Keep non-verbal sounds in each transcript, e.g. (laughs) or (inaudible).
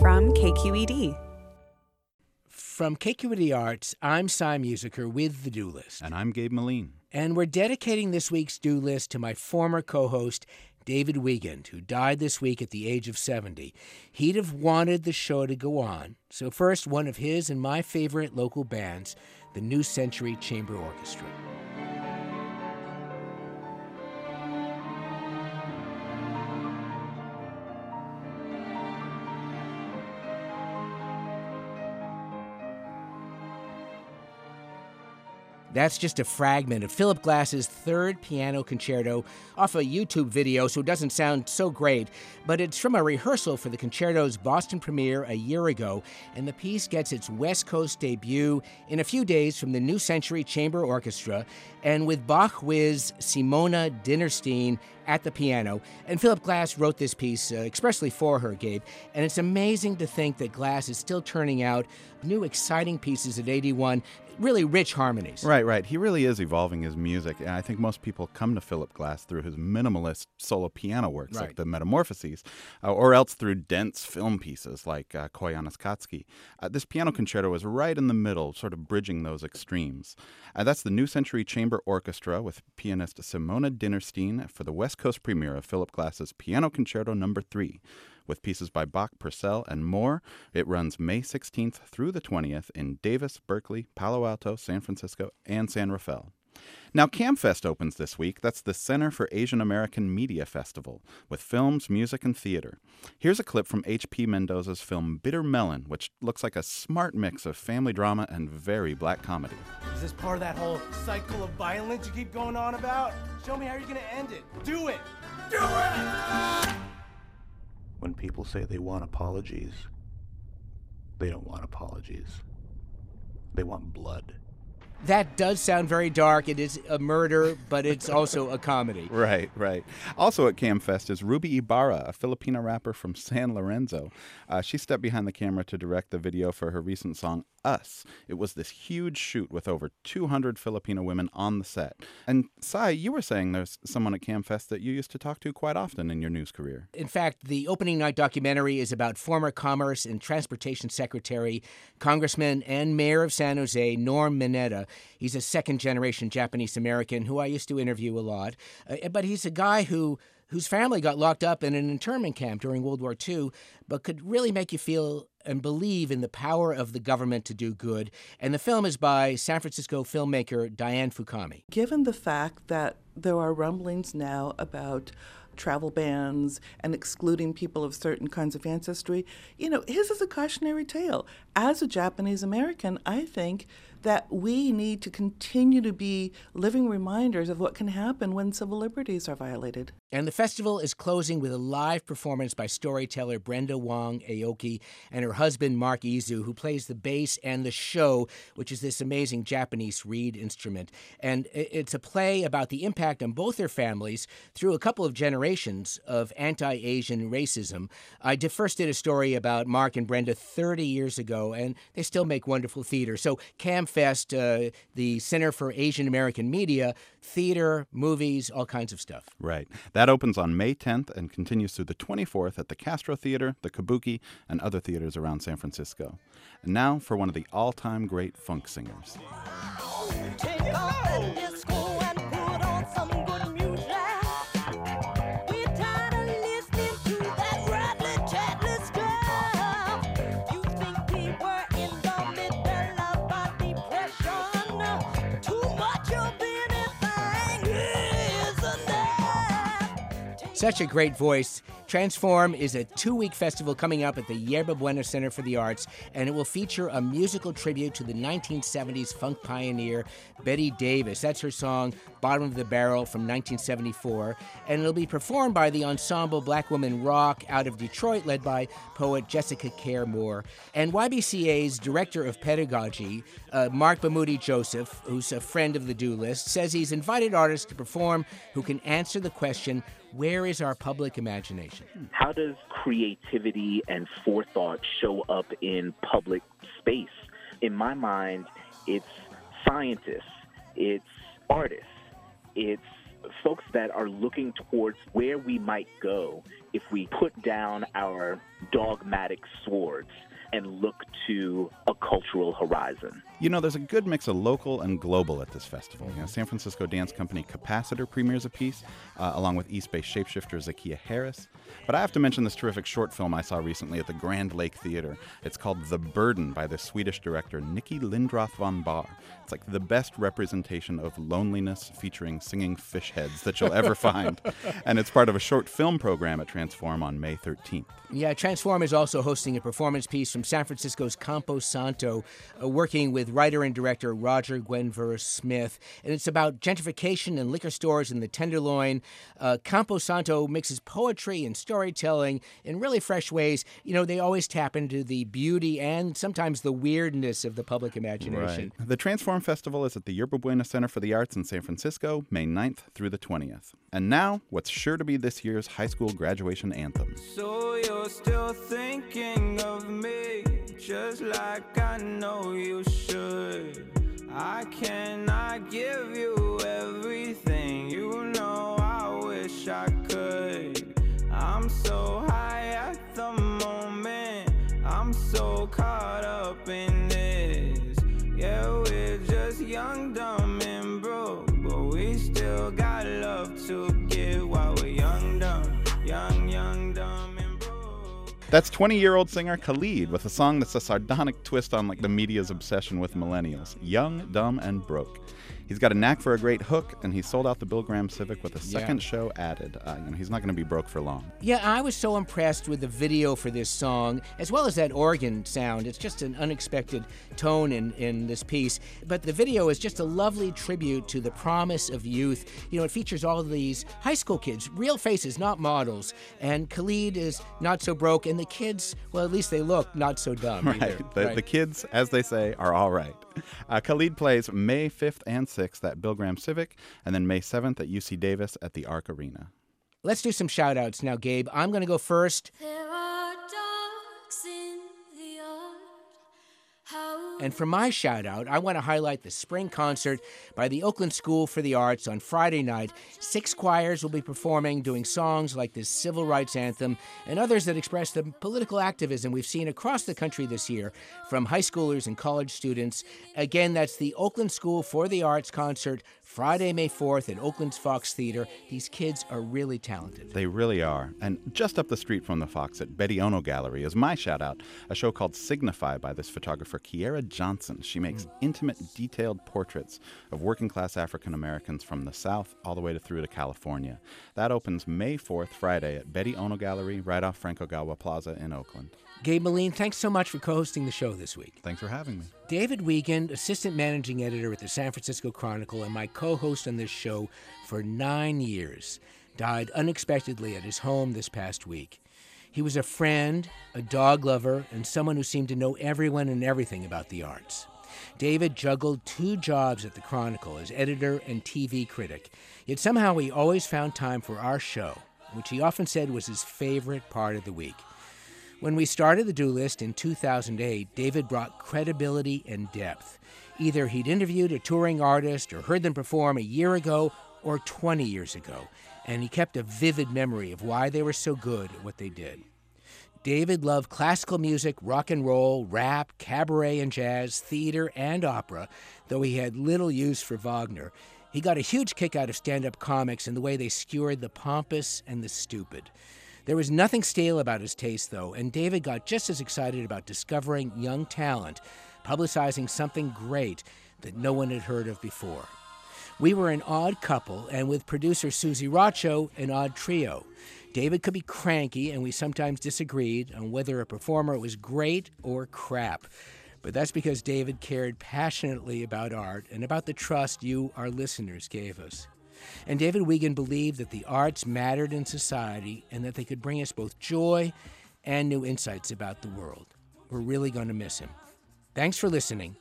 from KQED. From KQED Arts, I'm Cy Musiker with The Do List. And I'm Gabe Meline. And we're dedicating this week's Do List to my former co host, David Wiegand, who died this week at the age of 70. He'd have wanted the show to go on. So, first, one of his and my favorite local bands, the New Century Chamber Orchestra. That's just a fragment of Philip Glass's third piano concerto off a YouTube video, so it doesn't sound so great, but it's from a rehearsal for the concerto's Boston premiere a year ago, and the piece gets its West Coast debut in a few days from the New Century Chamber Orchestra, and with Bach whiz Simone Dinnerstein at the piano. And Philip Glass wrote this piece uh, expressly for her, Gabe. And it's amazing to think that Glass is still turning out new, exciting pieces at 81, really rich harmonies. Right, right. He really is evolving his music. And I think most people come to Philip Glass through his minimalist solo piano works, right. like the Metamorphoses, uh, or else through dense film pieces like uh, Koyaanisqatsi. Uh, this piano concerto is right in the middle, sort of bridging those extremes. Uh, that's the New Century Chamber Orchestra with pianist Simone Dinnerstein for the West Coast premiere of Philip Glass's Piano Concerto Number no. 3 with pieces by Bach, Purcell, and more. It runs May 16th through the 20th in Davis, Berkeley, Palo Alto, San Francisco, and San Rafael. Now, CAMFest opens this week. That's the Center for Asian American Media Festival, with films, music, and theater. Here's a clip from H.P. Mendoza's film Bitter Melon, which looks like a smart mix of family drama and very black comedy. Is this part of that whole cycle of violence you keep going on about? Show me how you're going to end it. Do it! Do it! People say they want apologies, they don't want apologies. They want blood that does sound very dark. It is a murder, but it's (laughs) also a comedy. Right, right. Also at CamFest is Ruby Ibarra, a Filipina rapper from San Lorenzo. Uh, she stepped behind the camera to direct the video for her recent song us. It was this huge shoot with over 200 Filipino women on the set. And Cy, you were saying there's someone at CamFest that you used to talk to quite often in your news career. In fact, the opening night documentary is about former Commerce and Transportation Secretary, Congressman, and Mayor of San Jose, Norm Mineta. He's a second generation Japanese American who I used to interview a lot. Uh, but he's a guy who whose family got locked up in an internment camp during World War II, but could really make you feel and believe in the power of the government to do good. And the film is by San Francisco filmmaker Diane Fukami. Given the fact that there are rumblings now about travel bans and excluding people of certain kinds of ancestry, you know, his is a cautionary tale. As a Japanese American, I think that we need to continue to be living reminders of what can happen when civil liberties are violated. And the festival is closing with a live performance by storyteller Brenda Wong Aoki and her husband Mark Izu, who plays the bass and the sho, which is this amazing Japanese reed instrument. And it's a play about the impact on both their families through a couple of generations of anti Asian racism. I first did a story about Mark and Brenda 30 years ago, and they still make wonderful theater. So, CamFest, uh, the Center for Asian American Media, theater, movies, all kinds of stuff. Right. That opens on May 10th and continues through the 24th at the Castro Theater, the Kabuki, and other theaters around San Francisco. And now for one of the all time great funk singers. Such a great voice. Transform is a two week festival coming up at the Yerba Buena Center for the Arts, and it will feature a musical tribute to the 1970s funk pioneer Betty Davis. That's her song, Bottom of the Barrel from 1974. And it'll be performed by the ensemble Black Woman Rock out of Detroit, led by poet Jessica Care Moore. And YBCA's director of pedagogy, uh, Marc Bamuthi Joseph, who's a friend of the Do List, says he's invited artists to perform who can answer the question where is our public imagination? How does creativity and forethought show up in public space? In my mind, it's scientists, it's artists, it's folks that are looking towards where we might go if we put down our dogmatic swords and look to a cultural horizon. You know, there's a good mix of local and global at this festival. You know, San Francisco dance company Capacitor premieres a piece, uh, along with East Bay shapeshifter Zakiya Harris. But I have to mention this terrific short film I saw recently at the Grand Lake Theater. It's called The Burden by the Swedish director Nikki Lindroth von Bahr. It's like the best representation of loneliness featuring singing fish heads that you'll ever find. (laughs) And it's part of a short film program at Transform on May 13th. Yeah, Transform is also hosting a performance piece from San Francisco's Campo Santo, uh, working with writer and director Roger Guenveur Smith. And it's about gentrification and liquor stores in the Tenderloin. Uh, Campo Santo mixes poetry and storytelling in really fresh ways. You know, they always tap into the beauty and sometimes the weirdness of the public imagination. Right. The Transform Festival is at the Yerba Buena Center for the Arts in San Francisco, May 9th through the 20th. And now, what's sure to be this year's high school graduation anthem. So you're still thinking of me, just like I know you should. I cannot give you everything, you know I wish I could. I'm so high at the moment, I'm so caught up in this. That's 20 year old singer Khalid with a song that's a sardonic twist on like the media's obsession with millennials young, dumb, and broke. He's got a knack for a great hook, and he sold out the Bill Graham Civic with a second show added. Uh, you know, he's not going to be broke for long. Yeah, I was so impressed with the video for this song, as well as that organ sound. It's just an unexpected tone in, in this piece. But the video is just a lovely tribute to the promise of youth. You know, it features all of these high school kids, real faces, not models. And Khalid is not so broke, and the kids, well, at least they look not so dumb. (laughs) Right. either. The, Right. the kids, as they say, are all right. (laughs) Uh, Khalid plays May 5th and 6th at Bill Graham Civic, and then May 7th at UC Davis at the Arc Arena. Let's do some shout outs now, Gabe. I'm going to go first. And for my shout out, I want to highlight the spring concert by the Oakland School for the Arts on Friday night. Six choirs will be performing, doing songs like this civil rights anthem and others that express the political activism we've seen across the country this year from high schoolers and college students. Again, that's the Oakland School for the Arts concert Friday, May 4th at Oakland's Fox Theater. These kids are really talented. They really are. And just up the street from the Fox at Betti Ono Gallery is my shout out, a show called Signify by this photographer, Kiera Johnson. She makes intimate, detailed portraits of working class African Americans from the South all the way to through to California. That opens May 4th, Friday, at Betti Ono Gallery, right off Frank Ogawa Plaza in Oakland. Gabe Meline, thanks so much for co hosting the show this week. Thanks for having me. David Wiegand, assistant managing editor at the San Francisco Chronicle and my co host on this show for nine years, died unexpectedly at his home this past week. He was a friend, a dog lover, and someone who seemed to know everyone and everything about the arts. David juggled two jobs at the Chronicle as editor and TV critic, yet somehow he always found time for our show, which he often said was his favorite part of the week. When we started the Do List in 2008, David brought credibility and depth. Either he'd interviewed a touring artist or heard them perform a year ago or 20 years ago, and he kept a vivid memory of why they were so good at what they did. David loved classical music, rock and roll, rap, cabaret and jazz, theater, and opera, though he had little use for Wagner. He got a huge kick out of stand up comics and the way they skewered the pompous and the stupid. There was nothing stale about his taste, though, and David got just as excited about discovering young talent, publicizing something great that no one had heard of before. We were an odd couple, and with producer Susie Racho, an odd trio. David could be cranky, and we sometimes disagreed on whether a performer was great or crap. But that's because David cared passionately about art and about the trust you, our listeners, gave us. And David Wiegand believed that the arts mattered in society and that they could bring us both joy and new insights about the world. We're really going to miss him. Thanks for listening.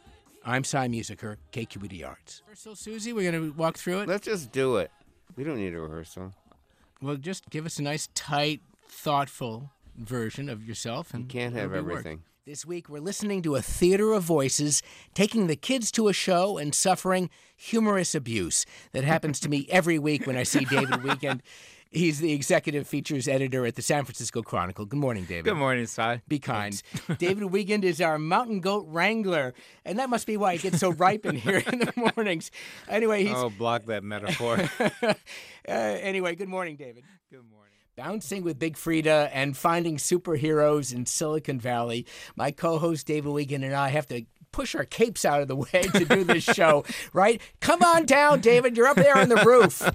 I'm Cy Musiker, KQED Arts. Rehearsal, Susie, we're going to walk through it. Let's just do it. We don't need a rehearsal. Well, just give us a nice, tight, thoughtful version of yourself. And You can't have it'll work. everything. This week, we're listening to a theater of voices, taking the kids to a show and suffering humorous abuse. That happens to me every week when I see David (laughs) Wiegand. He's the executive features editor at the San Francisco Chronicle. Good morning, David. Good morning, Cy. Be kind. (laughs) David Wiegand is our mountain goat wrangler, and that must be why it gets so ripe in here in the mornings. Anyway, he's. Oh, block that metaphor. (laughs) uh, anyway, good morning, David. Good morning. Bouncing with Big Freedia and finding superheroes in Silicon Valley. My co host David Wiegand and I have to push our capes out of the way to do this show, (laughs) right? Come on down, David. You're up there on the roof.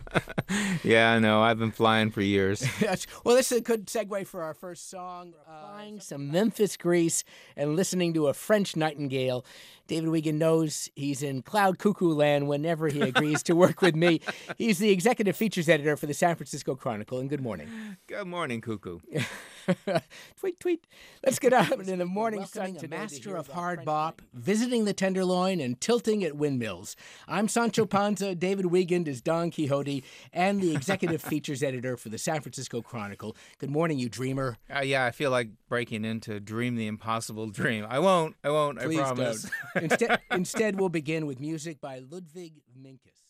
(laughs) yeah, I know. I've been flying for years. (laughs) well, this is a good segue for our first song. Uh, flying some Memphis grease and listening to a French nightingale. David Wiegand knows he's in cloud cuckoo land whenever he agrees to work with me. (laughs) He's the executive features editor for the San Francisco Chronicle. And good morning. Good morning, cuckoo. (laughs) tweet, tweet. Let's get out in the morning sun to master of hard bop, visiting the Tenderloin and tilting at windmills. I'm Sancho (laughs) Panza. David Wiegand is Don Quixote and the executive features editor for the San Francisco Chronicle. Good morning, you dreamer. Uh, yeah, I feel like breaking into Dream the Impossible Dream. I won't. I won't. Please I promise. Don't. Instead, instead, we'll begin with music by Ludwig Minkus.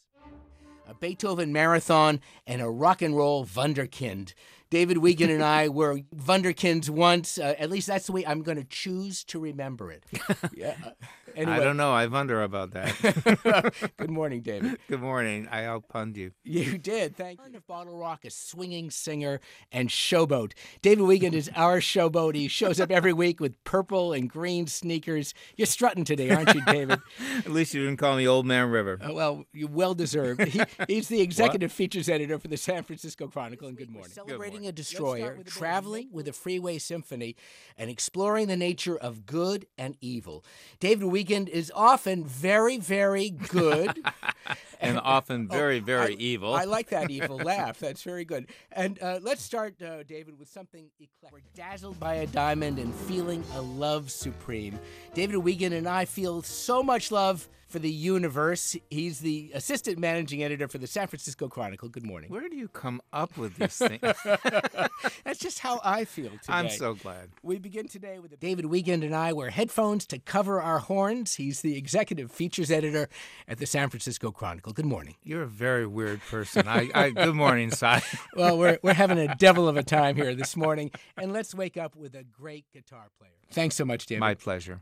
A Beethoven marathon and a rock and roll wunderkind. David Wiegand and I were wunderkinds once. Uh, at least that's the way I'm going to choose to remember it. (laughs) Yeah. Anyway. I don't know. I wonder about that. (laughs) Good morning, David. Good morning. I outpunned you. You did. Thank you. of Bottle Rock, a swinging singer and showboat. David Wiegand is our showboat. He shows up every week with purple and green sneakers. You're strutting today, aren't you, David? (laughs) At least you didn't call me Old Man River. Uh, well, you well deserved. He, he's the executive features editor for the San Francisco Chronicle. And good morning. We're celebrating good morning. A destroyer, with traveling with a freeway symphony, and exploring the nature of good and evil. David Wiegand Wiegand is often very, very good. (laughs) and (laughs) often very, oh, very I, evil. I like that evil (laughs) laugh. That's very good. And uh, let's start, uh, David, with something eclectic. We're dazzled by a diamond and feeling a love supreme. David Wiegand and I feel so much love for the universe. He's the assistant managing editor for the San Francisco Chronicle. Good morning. Where do you come up with these things? (laughs) (laughs) That's just how I feel today. I'm so glad. We begin today with David Wiegand and I wear headphones to cover our horns. He's the executive features editor at the San Francisco Chronicle. Good morning. You're a very weird person. I, I good morning, Cy. (laughs) well, we're we're having a devil of a time here this morning, and let's wake up with a great guitar player. Thanks so much, David. My pleasure.